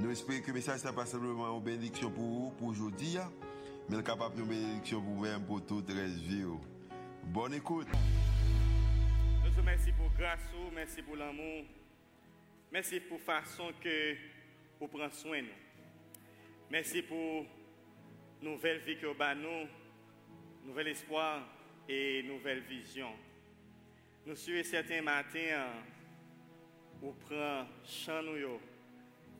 Nous espérons que le message n'est pas simplement une bénédiction pour vous, pour aujourd'hui, hein, mais capable de bénédiction pour vous-même, pour toute la vie. Oh. Bonne écoute. Nous te remercions pour grâce, oh, merci pour l'amour, merci pour la façon que vous prenez soin de nous. Merci pour la nouvelle vie que vous nous, nouvel espoir et nouvelle vision. Nous sommes certains matins, vous prenez chant nous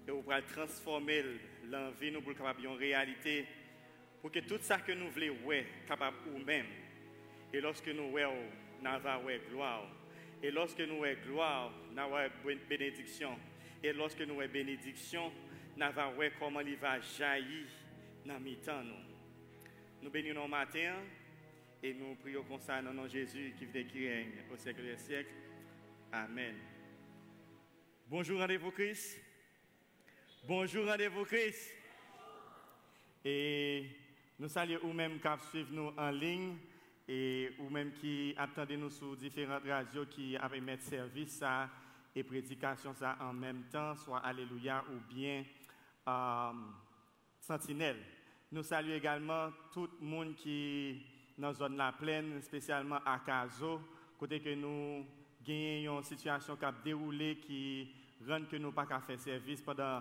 et vous pouvez transformer l'envie nous pour capable en réalité pour que tout ça que nous voulons ouais capable ou même. Et lorsque nous voyons nous avons gloire. Et lorsque nous voyons gloire nous avons bénédiction. Et lorsque nous voyons bénédiction nous avons comment il va jaillir dans mi temps nous. Bénissons nos matin et nous prions comme ça dans nom Jésus qui vit qui règne au siècle des siècles. Amen. Bonjour rendez-vous Christ Bonjour, rendez-vous Christ. Et nous saluons vous-même qui suivent nous en ligne et vous-même qui attendez nous sur différentes radios qui avaient service ça et prédication en même temps, soit Alléluia ou bien euh, Sentinelle. Nous saluons également tout le monde qui dans la zone la plaine, spécialement à Caso, côté que nous gagnons une situation qui a déroulé qui rend que nous pas qu'à faire service pendant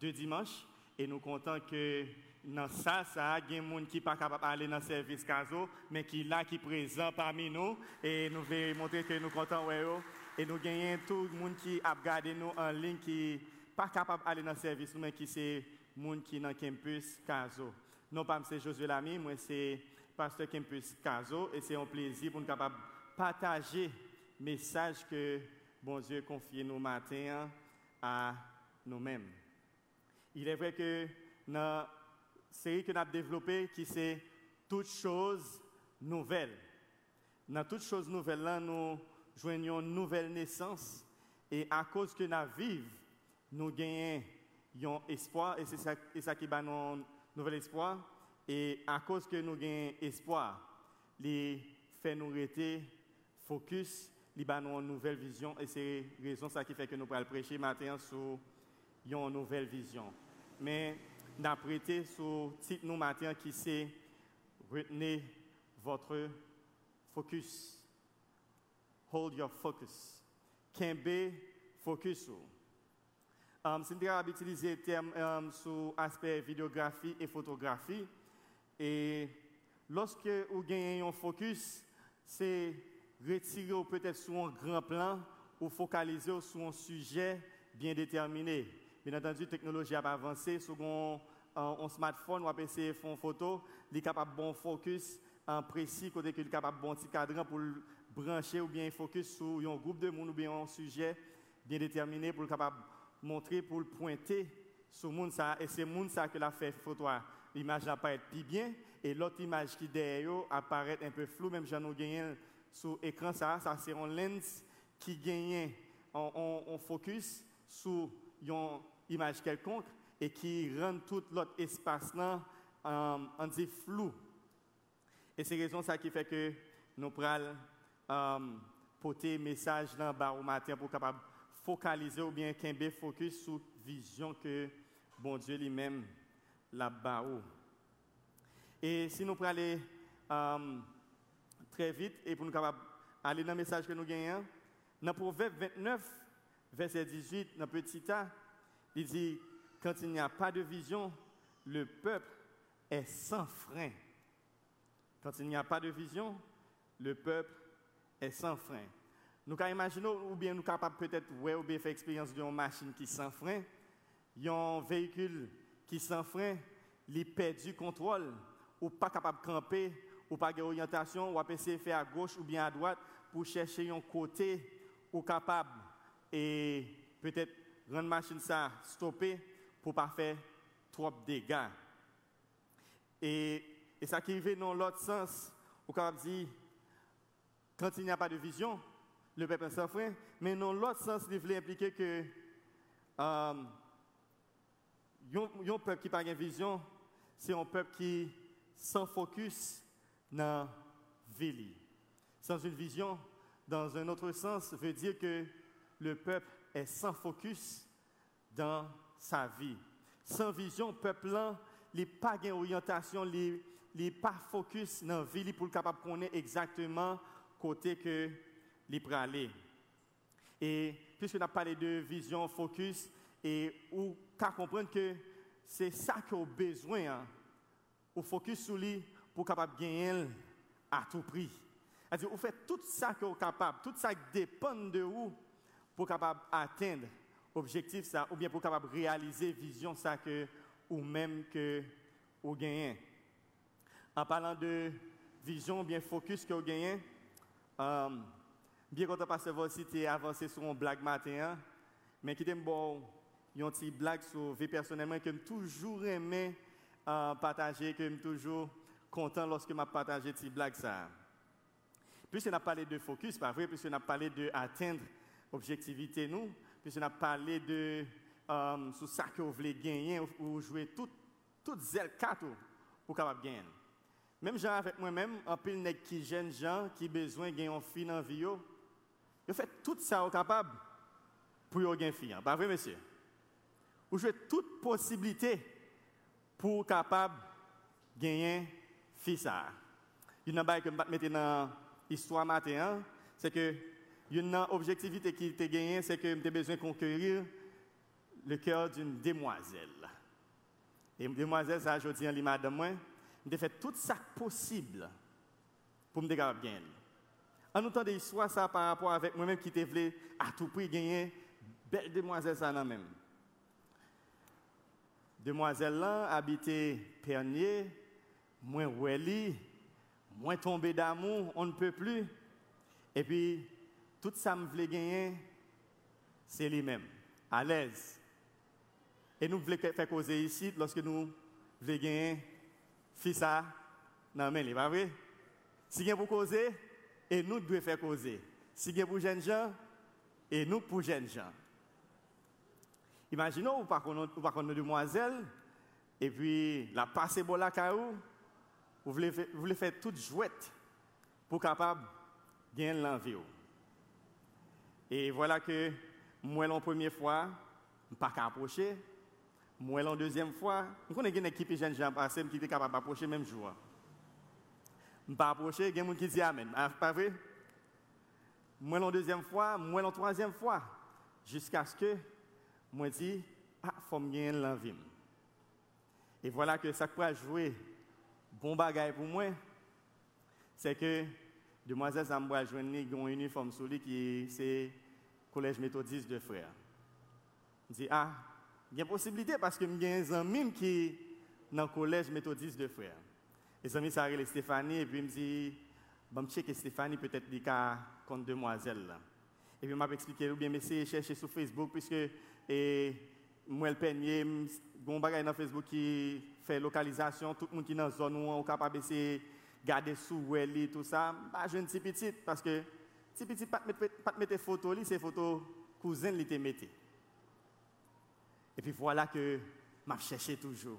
de dimanche et nous comptons que dans ça, ça, il y a des gens qui ne sont pas capables d'aller dans le service CASO, mais qui là, qui présent parmi nous. Et nous voulons montrer que nous comptons, ouais, et nous avons tout le monde qui a regardé nous en ligne, qui pas capable d'aller dans le service, mais qui c'est monde qui dans le campus CASO. Non pas c'est Josué Lamy, moi c'est pasteur campus CASO, et c'est un plaisir pour nous capables partager le message que bon Dieu confie nous matin à nous-mêmes. Il est vrai que dans la série que nous avons développée, qui c'est toutes choses nouvelles. Dans toutes choses nouvelles, là, nous joignons une nouvelle naissance. Et à cause que nous vivons, nous gagnons un espoir. Et c'est ça, ça, qui bat un nouvel espoir. Et à cause que nous gagnons espoir, les fait nous rester focus, les une nouvelle vision. Et c'est raison ça qui fait que nous allons prêcher matin sur une nouvelle vision mais d'apprêter sur titre nous matin qui c'est retenez votre focus. Hold your focus. Kembe focus. Um, c'est utiliser utiliser le terme um, sur l'aspect vidéographie et photographie. Et lorsque vous gagnez un focus, c'est retirer peut-être sur un grand plan ou focaliser sur un sujet bien déterminé. Bien entendu, la technologie a avancé. Sur un, smartphone ou un PC font photo, il est capable de bon focus en précis, côté qu'il est capable de bon petit cadran pour brancher ou bien focus sur un groupe de monde ou bien un sujet bien déterminé pour le capable montrer, pour le pointer sur monde ça. Et c'est monde ça que la fait photo. L'image être plus bien et l'autre image qui derrière apparaît un peu flou, même j'en ai gagné sur l'écran ça, c'est un lens qui gagne en, focus sur un image quelconque et qui rend tout l'autre espace là euh, dit flou. Et c'est raison ça qui fait que nous prenons euh, porter message dans bas au matin pour capable focaliser ou bien qu'un focus sur vision que bon Dieu lui-même la bas Et si nous prenons euh, très vite et pour nous capable aller dans le message que nous gagnons, dans Proverbe 29, verset 18, dans petit a, il dit, quand il n'y a pas de vision, le peuple est sans frein. Quand il n'y a pas de vision, le peuple est sans frein. Nous pouvons imaginer, ou bien nous capables peut-être ouais, ou bien faire expérience d'une machine qui sans frein, un véhicule qui sans frein, il perd du contrôle, ou pas capable de camper, ou pas d'orientation, ou essayer de faire à gauche ou bien à droite pour chercher un côté ou capable et peut-être rendre machine ça stopper pour pas faire trop de dégâts. Et, ça qui arrive dans l'autre sens, au cas dit, quand il n'y a pas de vision, le peuple frein, mais dans l'autre sens, il voulait impliquer que euh, un peuple qui n'a pas de vision, c'est un peuple qui sans focus dans la vie. Sans une vision, dans un autre sens, veut dire que le peuple est sans focus dans sa vie. Sans vision, le peuple n'est pas d'orientation, il n'est pas focus dans la vie pour capable de connaître exactement côté que il peut aller. Et puisque avons parlé de vision, focus, et ou qu'à comprendre que c'est ça qu'on a besoin, hein, ou focus sur lui pour capable gagner à tout prix. C'est-à-dire, vous faites tout ça que vous capable, tout ça qui dépend de vous pour capable atteindre l'objectif ça, ou bien pour capable réaliser vision ça que ou même que vous gagnez. En parlant de vision, bien focus que vous gagnez, euh, bien content parce que aussi tu avancé sur une blague matin, hein. mais qui t'aime bon, une petite blague sur vie personnellement que toujours aimé euh, partager, que j'aime toujours content lorsque je partage cette blague ça. Puisqu'on a parlé de focus, pas vrai, puisqu'on a parlé d'atteindre l'objectivité, nous, puisqu'on a parlé de euh, sur ça que vous voulez gagner ou jouer tout, tout zèle pour capable gagner. Même gens avec moi-même, un peu de qui gens qui besoin de gagner une fille dans la vie, ils fait tout ça au capable pour gagner une fille. Pas vrai, monsieur? Vous jouez toute possibilité pour capable gagner fille ça. Il y a une que je mettre dans l'histoire matin, c'est que une objectivité qui était gagnée, c'est que j'ai besoin de conquérir le cœur d'une demoiselle. Et une demoiselle, ça, je dis, madame, moi, j'ai fait tout ça possible pour me dégager bien. En autant d'histoire, ça par rapport avec moi-même qui voulu à tout prix gagner belle demoiselle ça même. Demoiselle là habitait Pernier, moins Welly, moins tombé d'amour, on ne peut plus. Et puis, tout ça me voulait gagner, c'est lui-même, à l'aise. Et nous voulons faire causer ici lorsque nous voulons gagner fils non mais? Si vous pour causer, et nous devons faire causer. Si vous pour jeunes gens, et nous pour jeunes gens. Imaginons, vous par une demoiselle, et puis la passe bon la voulez, vous voulez faire toute jouette pour capable gagner l'envie. Et voilà que moi, la première fois, je ne pas approcher. Moi, la deuxième fois, je connais une équipe de jeunes gens passés qui étaient capables d'approcher même jour. Je ne pas approcher, il y a des gens qui disent Amen. Ah, pas vrai? Moi, la deuxième fois, moi, la troisième fois, jusqu'à ce que moi dis, ah, faut me l'envie. Et voilà que ça peut jouer bon bagage pour moi, c'est que demoiselle Zambra joindre un uniforme sur lui qui c'est collège méthodiste de frères. Je dis ah, il y a une possibilité parce que j'ai un ami qui dans le collège méthodiste de frères. Les amis ça Stéphanie et puis me dit bon que Stéphanie peut-être dit contre demoiselle là. Et puis m'a expliqué ou bien essayer chercher sur Facebook puisque et moi le peigné bon bagage dans Facebook qui fait localisation tout le monde qui dans zone où on capable essayer garder sous Welly, tout ça, bah, je ne suis petit parce que si petit pas mettre mettre photo li, c'est photo cousin li te mette. Et puis voilà que m'a cherché toujours.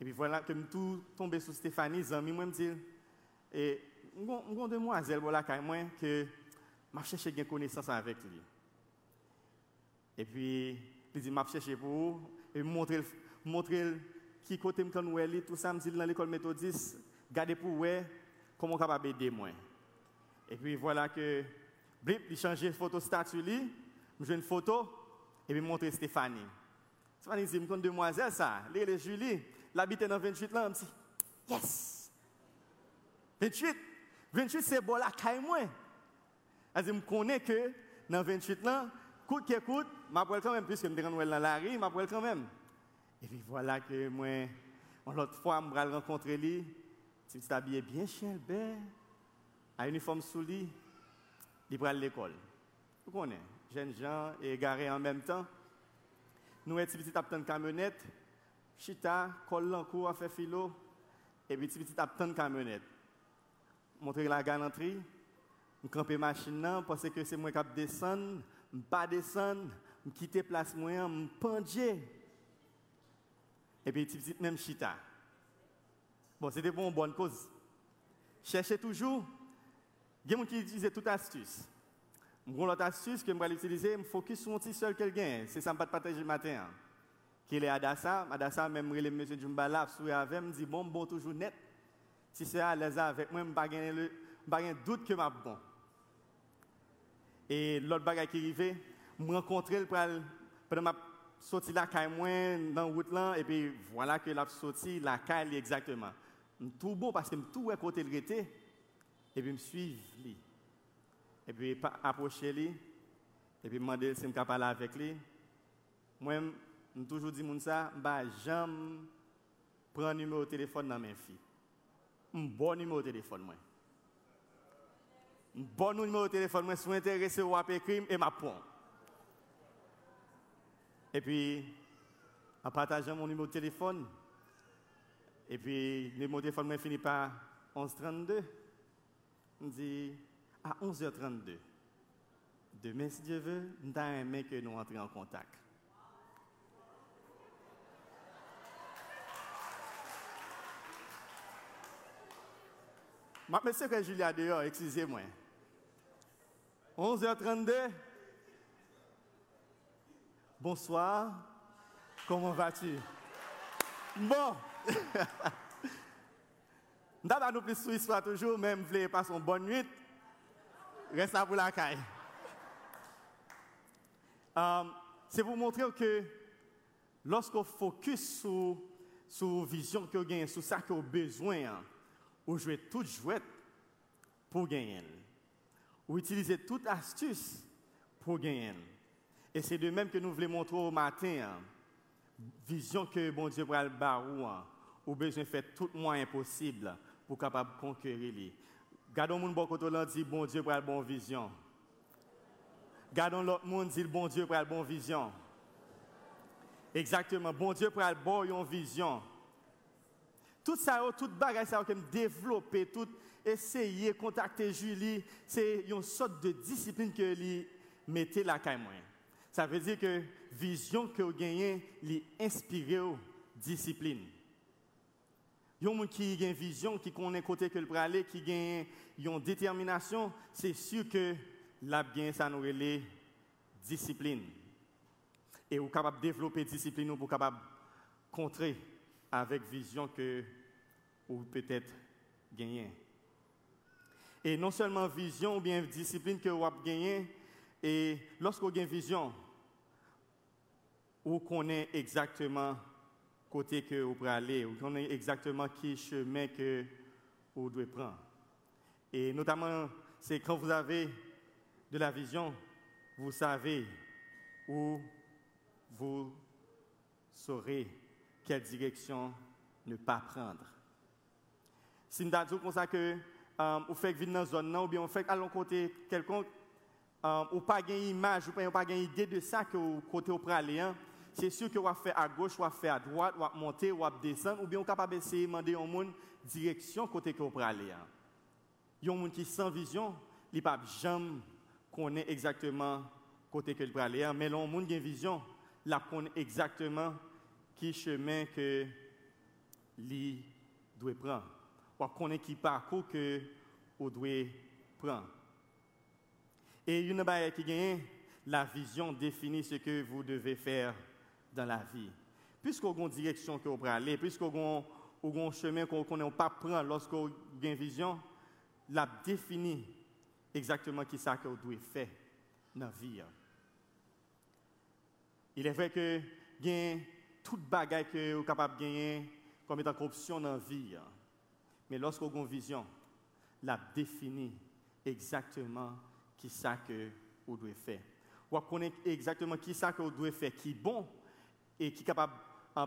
Et puis voilà que tout tombé sur Stéphanie, zami moi me dire et une demoiselle voilà quand moi que m'a cherché une connaissance avec lui. Et puis il dit m'a cherché pour et montrer montrer qui côté me quand tout ça me dit dans l'école méthodiste Gardez pour voir comment capable aider moi. Et puis voilà que Blip, il change de photo statue, je une photo, et puis montrer Stéphanie. Stéphanie dit, je demoiselle ça, les Julie, l'habite dans 28 ans, je dit, yes! 28, 28 c'est bon la caille moi. Elle dit, je connais que dans 28 ans, coûte qui coûte, je quand même, puisque je me dans la rue, je quand même. Et puis voilà que moi, l'autre fois, je vais rencontrer lui, si tu habillé bien cher, ben, à uniforme sous lit, il à l'école. Vous connaissez, jeunes gens égarés en même temps. Nous, petit petit une camionnette, chita, colle en cours, à faire philo, et petit petit attendre camionnette. Montrer la galanterie, je camper machine parce que c'est moi qui descendre, pas descendre, je quitter place moi, je pendier. Et puis petit petit même chita. Bon, c'était pour une bonne cause. Cherchez toujours. Il y a des gens qui utilisent toute astuce. Mon l'autre astuce que je vais utiliser, je focus sur un petit seul quelqu'un. C'est ça que je vais partager le matin. Qui est Adassa. Adassa, même monsieur Djumbala, sourit avec, me dit bon, bon, toujours net. Si c'est à l'aise avec moi, je n'ai pas de doute que je suis bon. Et l'autre bagage qui arrive, je rencontre pendant ma sortie la caille dans la route et puis voilà que la sortie la caille exactement. Je suis tout bon parce que je suis tout à côté de l'été, et puis je suis et puis approcher lui, et puis demander si je peux parler avec lui. Moi, je toujours dit ça, je jamais prendre un numéro de téléphone dans mes filles. Un bon numéro de téléphone, moi. Un bon numéro de téléphone, moi, je suis intéressé au crime et ma point. Et puis, en partageant mon numéro de téléphone, et puis le de téléphone moi, finit par 1132, on dit à 11h32. Demain, si Dieu veut, nous aimé que nous entrions en contact. Ma monsieur que Julia dehors, excusez-moi. 11h32. Bonsoir. Comment vas-tu? Bon. D'abord, nous plus sous soit toujours, même voulez passer une bonne nuit. Reste là pour la caille. Um, c'est pour montrer que lorsqu'on focus sur la vision que vous sur ça que vous avez besoin, hein, vous jouez toute jouette pour gagner. Vous utilisez toute astuce pour gagner. Et c'est de même que nous voulons montrer au matin, hein, vision que bon Dieu le barou, ou besoin de faire tout moyen possible pour capable conquérir. Gardons mon bon côté dit bon Dieu pour la bonne vision. Gardons l'autre monde dit bon Dieu pour la bonne vision. Exactement, bon Dieu pour la bonne vision. Tout ça, tout bagage ça que développer, tout essayer contacter Julie, c'est une sorte de discipline que lui mettez la caille Ça veut dire que vision que vous gagnez, lui inspiré discipline. Y a qui a une vision, qui connaît côté que le aller, qui a une détermination, c'est sûr que la bien ça nous relève discipline. Et vous capable de développer discipline pour capable contrer avec vision que vous peut-être gagner. Et non seulement vision ou bien discipline que vous avez gagné, et lorsque vous avez vision, vous connaissez exactement côté que vous pouvez aller, vous connaissez exactement qui chemin que vous devez prendre. Et notamment, c'est quand vous avez de la vision, vous savez où vous saurez quelle direction ne pas prendre. Si nous disons comme ça que euh, vous faites venir dans zone ou bien vous faites à l'autre côté quelconque, euh, ou pas une image, ou pas une idée de ça que vous côté au aller, hein, c'est sûr que vous faire à gauche, vous faire à droite, vous monter, vous descendre, ou bien vous capable d'essayer de demander à monde direction côté que vous aller. Hein. Il y a monde qui sans vision, il ne peut jamais connaître exactement côté que vous aller, hein. mais le monde qui a vision, il connaît exactement qui chemin que lui doit prendre. Ou connaît qui parcours que vous doit prendre. Et une qui la vision définit ce que vous devez faire dans la vie. Puisqu'on a une direction vous pouvez aller, puisqu'on a un chemin qu'on ne pas prendre lorsqu'on a une vision, la définit exactement qui ça que vous devez faire dans la vie. Il est vrai que a toute bagaille que vous capable de gagner comme étant corruption dans la vie. Mais lorsqu'on a une vision, la définit exactement qui ça que vous devez faire. Vous connaissez exactement qui ça que vous devez faire, qui est bon et qui est capable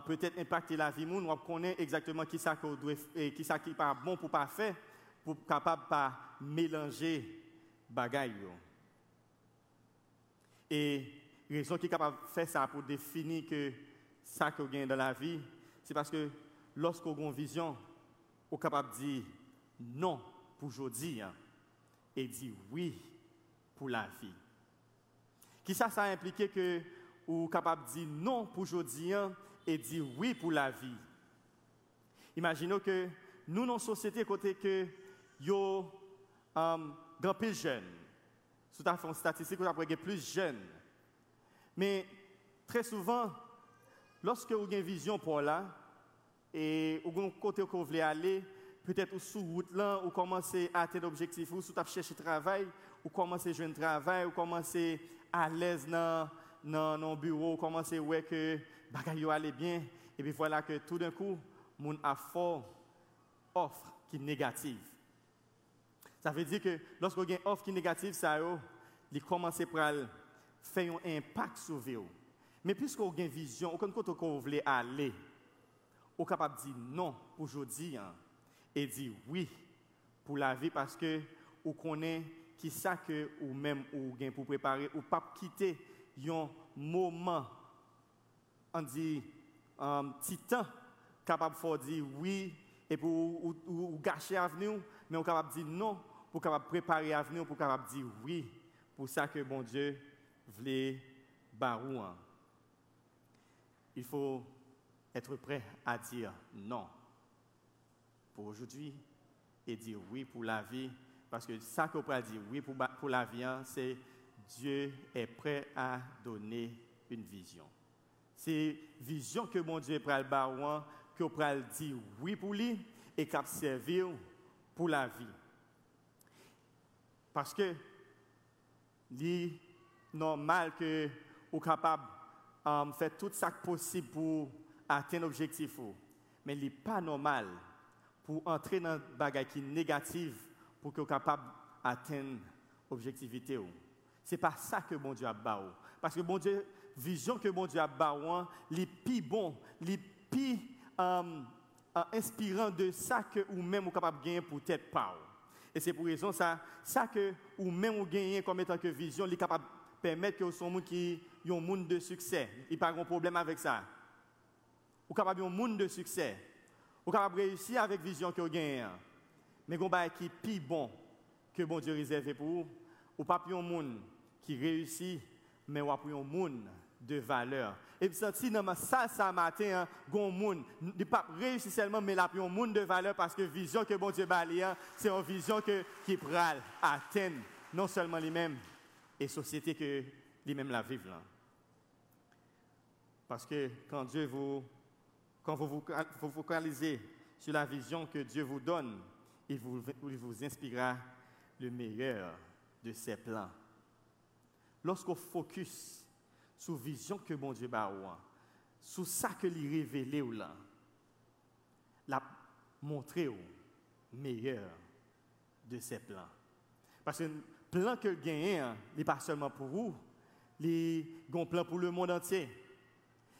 peut-être impacter la vie monde, on connaît exactement qui ça qui ça bon pour pas faire pour capable pas mélanger bagaille et raison qui est capable de faire ça pour définir que ça que gagne dans la vie c'est parce que lorsqu'on a une vision ou capable de dire non pour aujourd'hui hein, et dire oui pour la vie. Qui ça, ça implique que ou capable de dire non pour aujourd'hui hein, et dire oui pour la vie. Imaginons que nous, dans la société, côté que yo um, plus jeunes, sous ta une statistique, vous avez plus jeunes. Mais très souvent, lorsque vous avez une vision pour là, et vous avez un côté où vous voulez aller, peut-être sous route là, ou commencez à atteindre l'objectif, ou sous chercher travail, ou commencez à jouer un travail, ou commencez à l'aise dans dans bureau, ou commencez à voir que bagaille aller bien, et puis voilà que tout d'un coup, mon a fort offre qui est négative. Ça veut dire que lorsque vous avez une offre qui est négative, ça il commence à faire un impact sur vous. Mais puisque vous avez une vision, aucun côté que vous aller, vous êtes capable de dire non pour aujourd'hui hein, et dire oui pour la vie parce que vous connaissez qui ça que ou même ou gain pour préparer ou pas quitter un moment on dit un petit temps capable de dire oui et pour ou, gâcher l'avenir mais on capable de dire non pour capable préparer l'avenir pour capable dire oui. Pour ça que bon Dieu voulait barou il faut être prêt à dire non. Pour aujourd'hui et dire oui pour la vie. Parce que ça qu'on peut dire oui pour, pour la vie, hein, c'est Dieu est prêt à donner une vision. C'est vision que mon Dieu est prêt à le que dire oui pour lui et qu'il servir pour la vie. Parce que c'est normal que vous capable de um, faire tout ça possible pour atteindre l'objectif. Mais il n'est pas normal pour entrer dans une bagaille qui négative pour que capable d'atteindre l'objectivité. Ce n'est pas ça que bon Dieu a bâti. Parce que bon Dieu, vision que bon Dieu a bâti, les plus bon, les plus euh, euh, inspirant de ça que ou même vous capable de gagner pour tête pas. Et c'est pour raison ça, ça que ou même vous gagnez comme étant que vision, il est capable de permettre que un monde qui un monde de succès. Il n'y a pas de problème avec ça. Vous capable un monde de succès. Vous capable réussir avec vision que vous gagnez. Mais vous avez qui plus bon que bon Dieu réservé pour vous. Ou pas un monde qui réussit, mais vous avez un monde de valeur. Et puis, ça, ça, ça matin, un monde, ne pas seulement, mais là, un monde de valeur parce que vision que bon Dieu a hein, c'est une vision que, qui pral atteindre non seulement lui-même, et société que lui-même la vivent. Parce que quand Dieu vous quand vous vous focalisez sur la vision que Dieu vous donne, il vous, vous inspirera le meilleur de ses plans. Lorsqu'on focus sur la vision que mon Dieu a sur ça que lui révélé ou la montrer au meilleur de ses plans. Parce que le plan que gagne, hein, n'est pas seulement pour vous, il un plan pour le monde entier.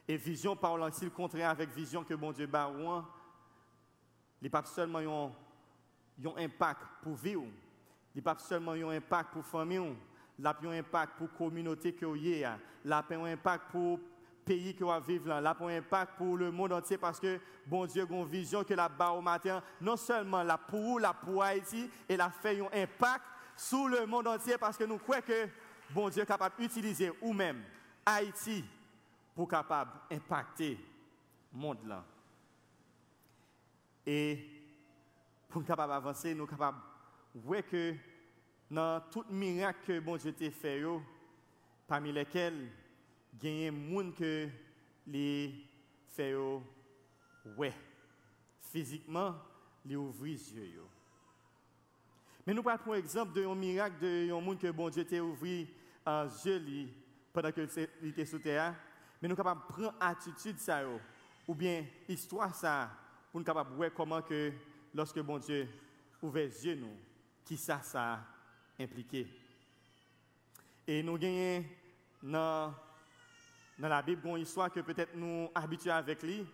Et vision parlant le contraire avec vision que mon Dieu barouan, il pas seulement un, impact pour vivre, il pas seulement un impact pour famille, il a un impact pour la communauté que il a. Un impact pour le pays que vous vivre là, il a un impact pour le monde entier parce que bon Dieu a une vision que la bas au matin, non seulement la pour la pour Haïti, et la fait un impact sur le monde entier parce que nous croyons que bon Dieu est capable d'utiliser ou même Haïti pour capable impacter le monde là. Et pour capable avancer, nous capable voir que dans tout miracle que bon Dieu t'a fait, parmi lesquels il y a des gens que les fait ouais. Physiquement, les ouvrir les yeux. Mais nous prenons exemple d'un miracle de un monde que bon Dieu t'a ouvert les yeux pendant qu'il était sous terre mais nous de prendre attitude ça ou bien histoire ça pour nous capables de voir comment que lorsque bon Dieu ouvre les yeux nous qui ça ça impliqué. Et nous gagnons dans dans la Bible une histoire que peut-être nous habitués avec lui.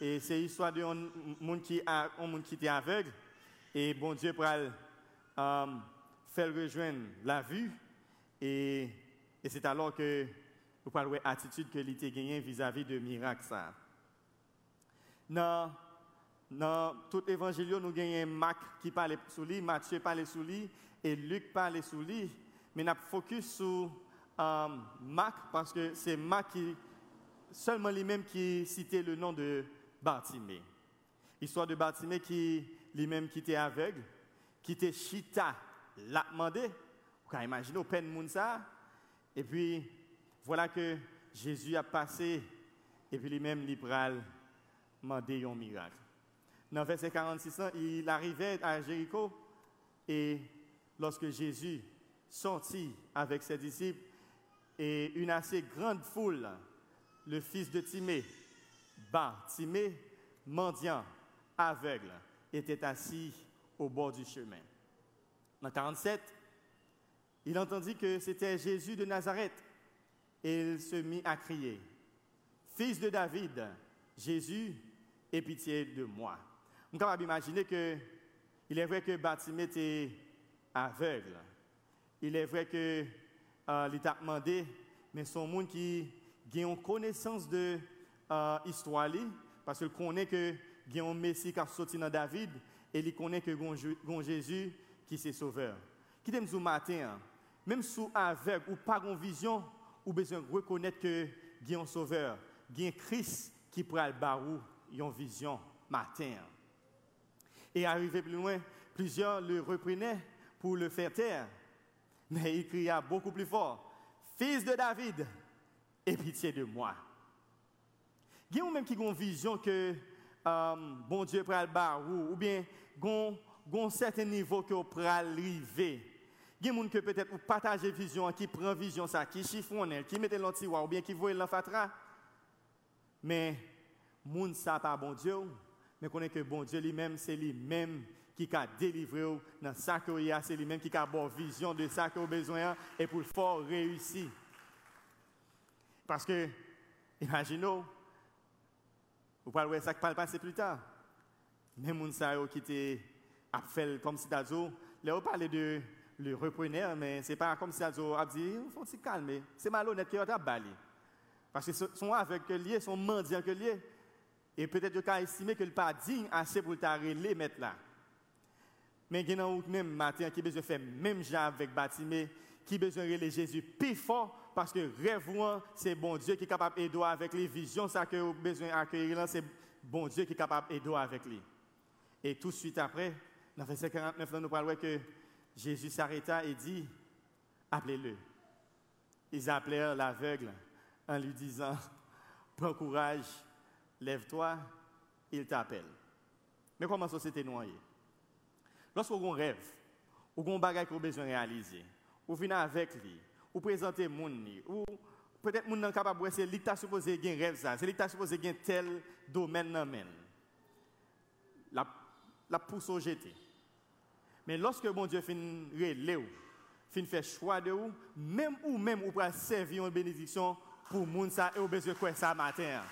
Et c'est l'histoire d'un monde qui un monde qui était aveugle. Et bon Dieu pour euh, faire rejoindre la vue. Et, et c'est alors que vous parlez attitude que l'été gagné vis-à-vis de miracle ça. Dans tout évangile, nous gagnons Marc qui parle sous lui, Matthieu parle sous lui et Luc parle sous lui. Mais nous focus sur euh, Marc parce que c'est Marc qui, seulement lui-même qui citait le nom de Bartimée. Histoire de Bartimée qui lui-même qui était aveugle, qui était chita, l'a demandé. Vous pouvez imaginer au peine ça. Et puis, voilà que Jésus a passé, et puis lui-même, il demandé un miracle. Dans verset 46, il arrivait à Jéricho, et lorsque Jésus sortit avec ses disciples, et une assez grande foule, le fils de Timée, bas, Timée, mendiant, aveugle, était assis au bord du chemin. En 47, il entendit que c'était Jésus de Nazareth et il se mit à crier, Fils de David, Jésus, aie pitié de moi. On peut imaginer que il est vrai que Baptiste était aveugle. Il est vrai que euh, l'État demandé, mais son monde qui a une connaissance de l'histoire, euh, parce qu'il connaît que il y a un Messie qui a sorti dans David et il connaît que Jésus qui est sauveur. Qui t'aime ce matin, hein? même sous aveugle ou pas de vision, ou besoin de reconnaître que il y a un sauveur, il y a un Christ qui prend le barou, une vision matin. Et arrivé plus loin, plusieurs le reprenaient pour le faire taire. Mais il cria beaucoup plus fort, Fils de David, aie pitié de moi. Il y a même qui ont une vision que euh, bon Dieu prend le barou, ou bien un certain niveau que vous arriver. Il y a gens qui peut-être partagent vision, qui prend vision ça, qui chiffonne, qui met l'antiroir, ou bien qui voit l'enfatra. Mais, moun ça pas bon Dieu, mais connaît que bon Dieu lui-même, c'est lui-même qui a délivré dans ça que y a, c'est lui-même qui a bonne vision de ça que vous besoin et pour le fort réussir. Parce que, imaginez, vous parlez ça qui va passer plus tard. Même les qui étaient fait comme si d'azo, là on parlait de le repreneur, mais ce n'est pas comme si d'azo a dit, il faut se calmer. C'est malhonnête qui a bali. Parce que sont avec lié, sont mendiants que lié. Et peut-être qu'il a estimé que le pas digne assez pour les mettre là. Mais il y a même matin qui besoin faire même genre avec Batimé, qui besoin de Jésus plus fort parce que rêve c'est bon Dieu qui est capable d'aider avec les visions, ça que c'est bon Dieu qui est capable d'aider avec lui. Et tout de suite après, dans verset 49, nous parlons que Jésus s'arrêta et dit, appelez-le. Ils appelèrent l'aveugle en lui disant, prends courage, lève-toi, il t'appelle. Mais comment ça s'était noyé? Lorsqu'on rêve, ou qu'on bagaille qu'on besoin de réaliser, ou venez avec lui, ou présenter moun ou peut-être moun nan capable c'est lui t'a supposé gagner rêve ça, c'est lui t'a supposé gagner tel domaine nan men. La la pousse au jeter. Mais lorsque mon Dieu fin relé ou, fin fait choix de ou, même ou même ou pour servir une bénédiction pour moun ça et ou besoin quoi ça matin.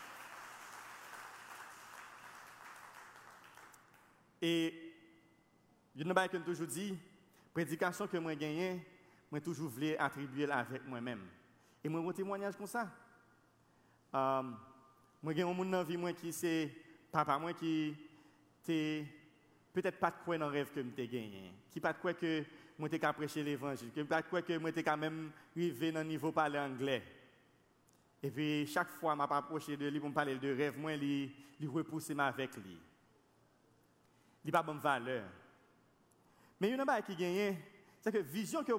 Et je ne sais pas toujours dit, prédication que moi gagné, moi toujours voulu attribuer avec moi-même. Et moi, mon témoignage comme ça. Euh, moi, j'ai un monde dans vie moi, qui c'est papa moi qui était peut-être pas de quoi dans le rêve que je gagné, qui pas de quoi que moi j'étais prêcher l'évangile, qui pas de quoi que moi j'étais quand même arrivé dans niveau parler anglais. Et puis chaque fois m'a approché de lui pour me parler de rêve, moi il il repousse avec lui. Il pas bonne valeur. Mais il y a qui gagne c'est que vision que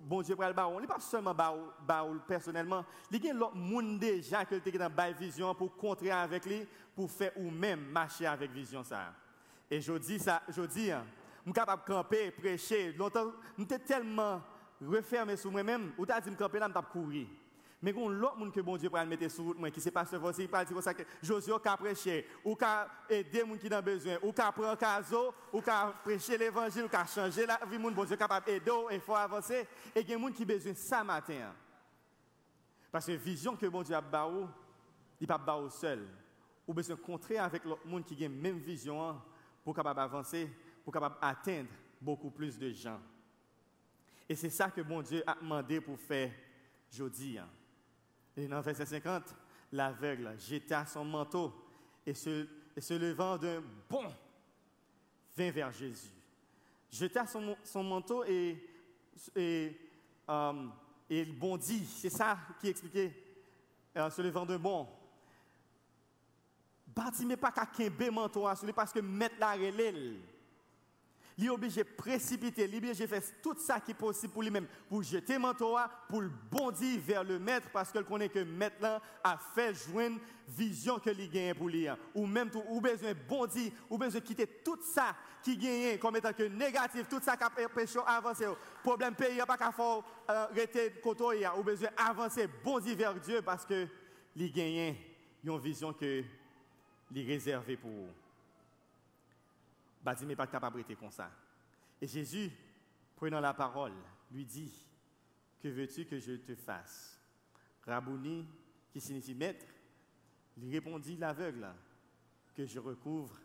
bon Dieu le baron, n'est pas seulement baou personnellement, il y a l'autre monde déjà que tu dans la vision pour contrer avec lui, pour faire ou même marcher avec vision ça. Et je dis je hein, je suis capable de camper, prêcher. Longtemps, je suis tellement refermé sur moi-même, tu as dit que camper je courir. Mais a l'autre monde que bon Dieu peut mettre sur route, qui c'est pas ce il parle dire ça que Josué a prêché, ou a aider gens qui ont besoin, ou a prendre caso, ou a prêcher l'évangile, ou a changer la vie, bon Dieu capable d'aider, il faut avancer. Et il y a gens qui besoin ça matin. Parce que vision que bon Dieu a baou, il pas baou seul. Ou besoin contrer avec l'autre monde qui a même vision pour capable avancer, pour capable atteindre beaucoup plus de gens. Et c'est ça que bon Dieu a demandé pour faire aujourd'hui. Et dans verset 50, l'aveugle jeta son manteau et se, levant d'un bond, vint vers Jésus, jeta son, manteau euh, et il bondit. C'est ça qui expliquait euh, sur le vent de bon. Bartimée pas qu'à manteau parce que mettre la relève. Il est obligé de précipiter, il est obligé de faire tout ça qui est possible pour lui-même, pour jeter manteau, pour le bondir vers le maître, parce qu'il connaît que maître a fait joindre vision que lui gagne pour lui. Ou même, tout, ou besoin bondir, ou besoin quitter tout ça qui gagne comme étant que négatif, tout ça qui a empêché avancer. Problème pays, pas qu'à faire arrêter côté, ou besoin avancer, bondir vers Dieu, parce que lui gagne une vision que lui réservée pour vous n'est pas capable de comme ça. Et Jésus, prenant la parole, lui dit, que veux-tu que je te fasse? Rabouni, qui signifie maître, lui répondit l'aveugle, que je recouvre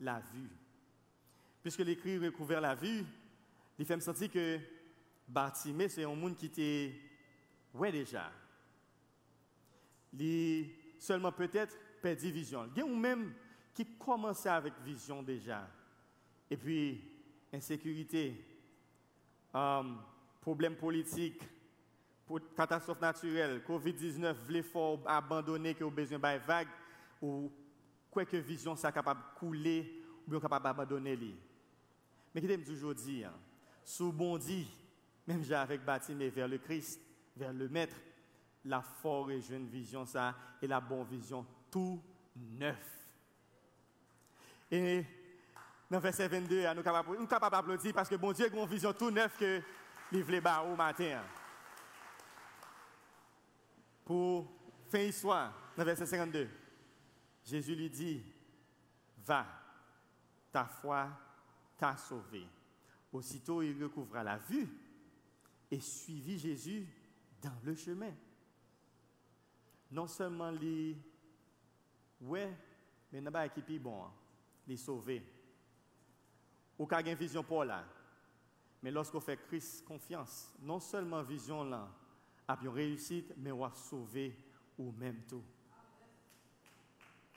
la vue. Puisque l'écrit recouvert la vue, il fait me sentir que Bartimée, c'est un monde qui était ouais déjà. Il seulement peut-être perdu vision. Il y a même qui commençait avec vision déjà. Et puis, insécurité, euh, problèmes politiques, catastrophes naturelles, COVID-19, l'effort abandonné que vous besoin de vague, ou quoi que vision ça capable de couler, ou bien capable d'abandonner. Mais qui me toujours dire, sous bondi, même j'ai avec mais vers le Christ, vers le Maître, la forte et jeune vision ça, et la bonne vision tout neuf. Et dans verset 22, nous sommes capables d'applaudir parce que bon Dieu a une vision tout neuf que livre bas au matin. Pour fin histoire, dans verset 52, Jésus lui dit, va, ta foi t'a sauvé. Aussitôt, il recouvra la vue et suivit Jésus dans le chemin. Non seulement les ouais, mais n'a pas qui bon, les sauver. Ou qu'à une vision pour là. Mais lorsqu'on fait Christ confiance, non seulement vision là, a bien réussite, mais on va sauver ou même tout.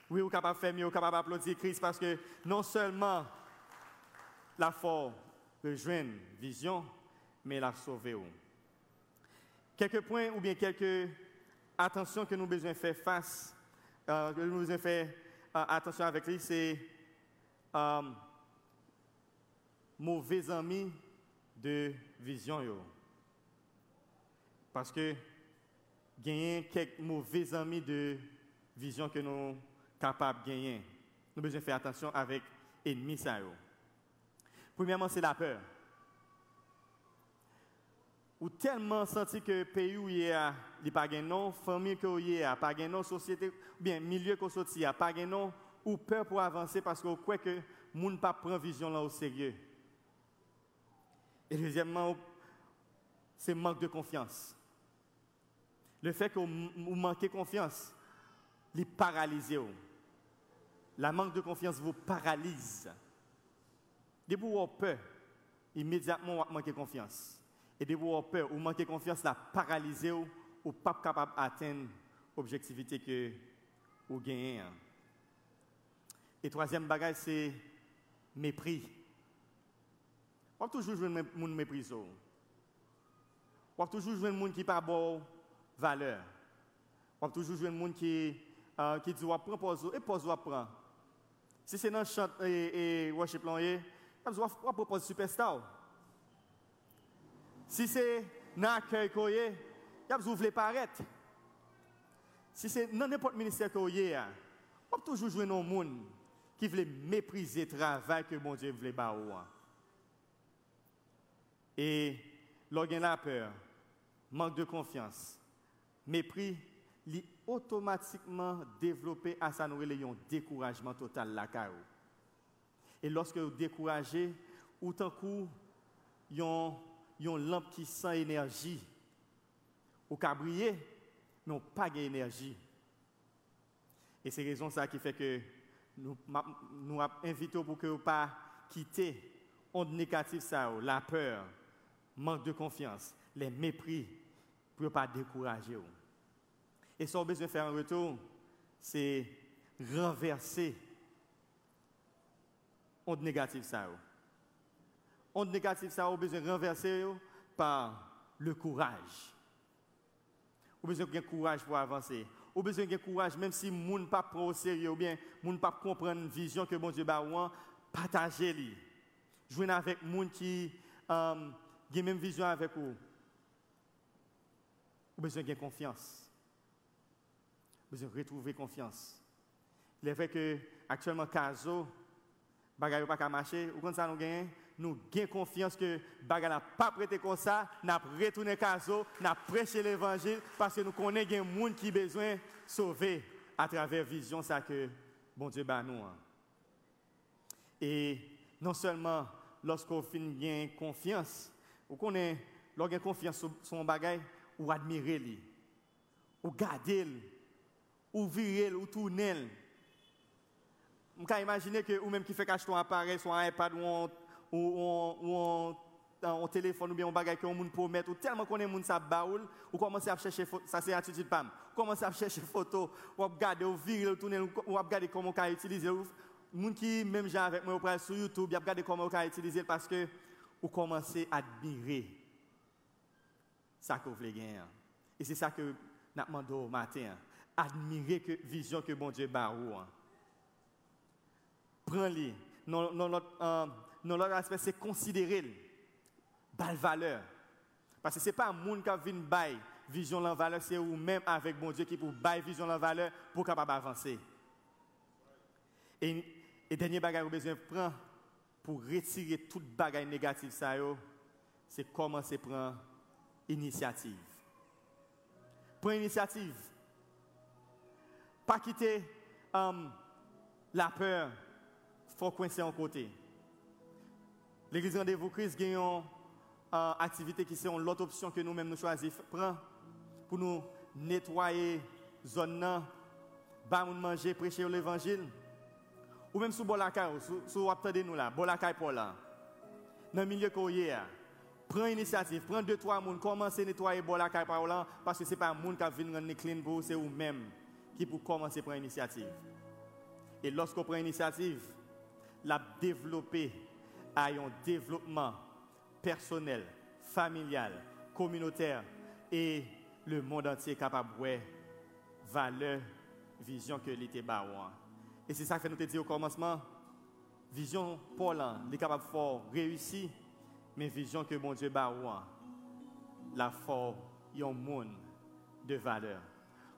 Oui, est capable de faire mieux, est capable d'applaudir Christ parce que non seulement la force rejoindre vision, mais la sauver. Quelques points ou bien quelques attentions que nous devons besoin faire face, euh, que nous devons faire euh, attention avec lui, c'est mauvais amis de vision. Parce que gagner quelques mauvais amis de vision que nous sommes capables de gagner. Nous devons faire attention avec l'ennemi. Premièrement, c'est la peur. Ou tellement senti que le pays où il y a, il n'y a pas de nom, famille que il y a, pas de nom, société, bien milieu que il y a, pas de nom, ou peur pour avancer parce qu'on croit que le monde ne prend pas vision là au sérieux. Et deuxièmement, c'est manque de confiance. Le fait que vous manquez confiance, les paralyse. La manque de confiance vous paralyse. Dès que vous avez peur, immédiatement vous manquez confiance. Et dès que vous avez peur, vous manquez confiance, la paralyse ou pas capable d'atteindre l'objectivité que vous gagnez. Et troisième bagage, c'est mépris. On toujours jouer des gens méprisés. On toujours jouer des gens qui n'ont pas de valeur. On toujours jouer des gens qui, euh, qui disent, on prend et pose, on prend. Si c'est dans le chant et, et worship, on va proposer superstar. Si c'est dans l'accueil, on va paraître. Si c'est dans n'importe ministère qu'on on peut toujours jouer dans gens qui veulent mépriser le travail que mon Dieu veut faire. Et lorsqu'il la peur, manque de confiance, mépris, li automatiquement développé à sa un découragement total la Et lorsque vous découragez, ou tant coup, lampe qui sent énergie, ou ka briller, mais pas d'énergie. Et c'est raison ça qui fait que nous nous invitons pour que vous pas quitter onde négative ça, la peur, manque de confiance, les mépris, pour ne pas décourager. Et ce qu'on a besoin de faire en retour, c'est renverser onde négative ça. Onde négative ça, on besoin de renverser par le courage. On besoin de courage pour avancer. On besoin de courage, même si moun pas prend au sérieux, ou bien moun pas comprendre une vision que bon Dieu partager li. Jouer avec moun qui euh, a même vision avec vous. On besoin de confiance. On besoin de retrouver confiance. Il est vrai que actuellement Caso, bagaille pas marcher, ou quand ça nous gagne, nous avons confiance que bagaille n'a pas prêté comme ça, n'a retourné Caso, n'a prêché l'évangile parce que nous connaissons des gens qui ont besoin de sauver à travers la vision ça que bon Dieu bat nous. Hein. Et non seulement lorsqu'on finit confiance, ou lorsqu'on a confiance sur son bagage, ou admirer lui, ou garder ou virer ou tourner. On peut imaginer que ou même qui fait acheter un appareil, soit un iPad ou un, ou, un, téléphone ou bien un bagage que on peut mettre ou tellement qu'on est moun ça baoul ou commencer à chercher ça c'est attitude pam commencer à chercher photo ou regarder ou virer ou tourner ou regarder comment on peut utiliser moun qui même gens avec moi sur YouTube, il a regardé comment on peut utiliser parce que ou commencer à admirer ça que vous voulez gagner. Et c'est ça que nous demandons au matin. Admirer que vision que bon Dieu a Prends-les. Non, non, l'autre aspect, c'est considérer la valeur. Parce que ce n'est pas un monde qui vient bail vision la valeur, c'est vous-même avec bon Dieu qui pour bail vision la valeur pour capable avancer. Et, et dernier bagage vous besoin de prendre pour retirer toute bagage négative ça c'est commencer à prendre initiative. Prends initiative. Pas quitter um, la peur, il faut coincer en côté. L'église Rendez-vous Christ a une euh, activité qui sont l'autre option que nous-mêmes nous choisissons. Pour nous nettoyer zone, bah nous manger, prêcher l'évangile. Ou même sous Bolakay, sous, sous nous là, Bolakay pour là. Dans le milieu courrier prends initiative, prends deux, trois personnes, commencez à nettoyer la caille parce que ce n'est pas un monde qui vient rendre clean pour c'est vous-même qui pour commencer à prendre initiative. Et lorsqu'on prend initiative, la développer à un développement personnel, familial, communautaire et le monde entier capable de valeur, vision que l'été Et c'est ça que nous te dit au commencement. Vision Paul, il est capable de réussir mais vision que mon Dieu ba la foi un monde de valeur.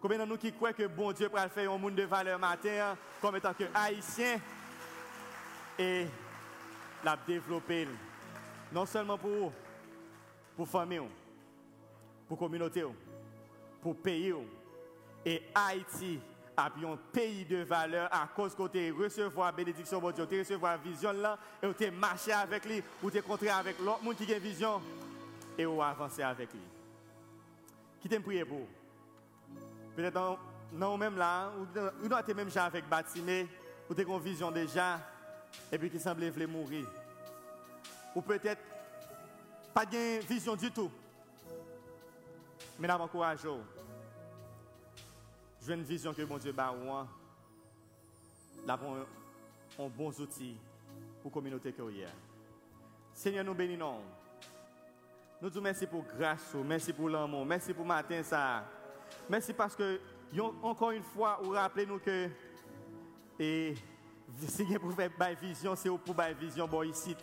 Combien de nous qui croient que bon Dieu peut faire un monde de valeur matin comme étant que haïtien et la développer non seulement pour pour famille, pour communauté, pour pays et Haïti a un pays de valeur à cause que tu recevoir bénédiction de Dieu, tu recevoir vision là et tu marché avec lui ou tu rencontré avec l'autre monde qui a vision et ou avancer avec lui. Qui t'aime prier pour? Peut-être non même là, ou tu même déjà avec Batiné, ou tu as une vision déjà et puis qui semblait vouloir mourir. Ou peut-être pas de vision du tout. Mais nous courage j'ai une vision que mon Dieu bat moi. Un bon outil pour la communauté que Seigneur, nous bénissons. Nous disons merci pour grâce, merci pour l'amour, merci pour matin ça. Merci parce que, encore une fois, vous rappelez-nous que, et si vous pouvez faire vision, c'est pour faire vision bon ici.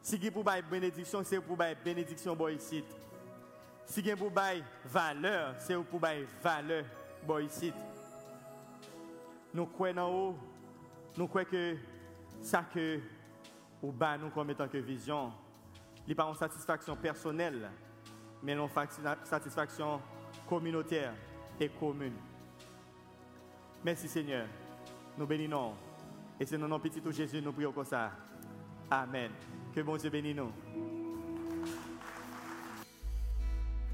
Si vous pouvez faire bénédiction, c'est pour faire bénédiction bon ici. Si vous pour valeur, c'est pour bail valeur bon ici. Nous croyons nous croyons que ça que ou bas nous comme étant que vision, n'est pas une satisfaction personnelle, mais une satisfaction communautaire et commune. Merci Seigneur. Nous bénissons. Et c'est dans nom petit Jésus nous prions comme ça. Amen. Que bon Dieu bénisse nous.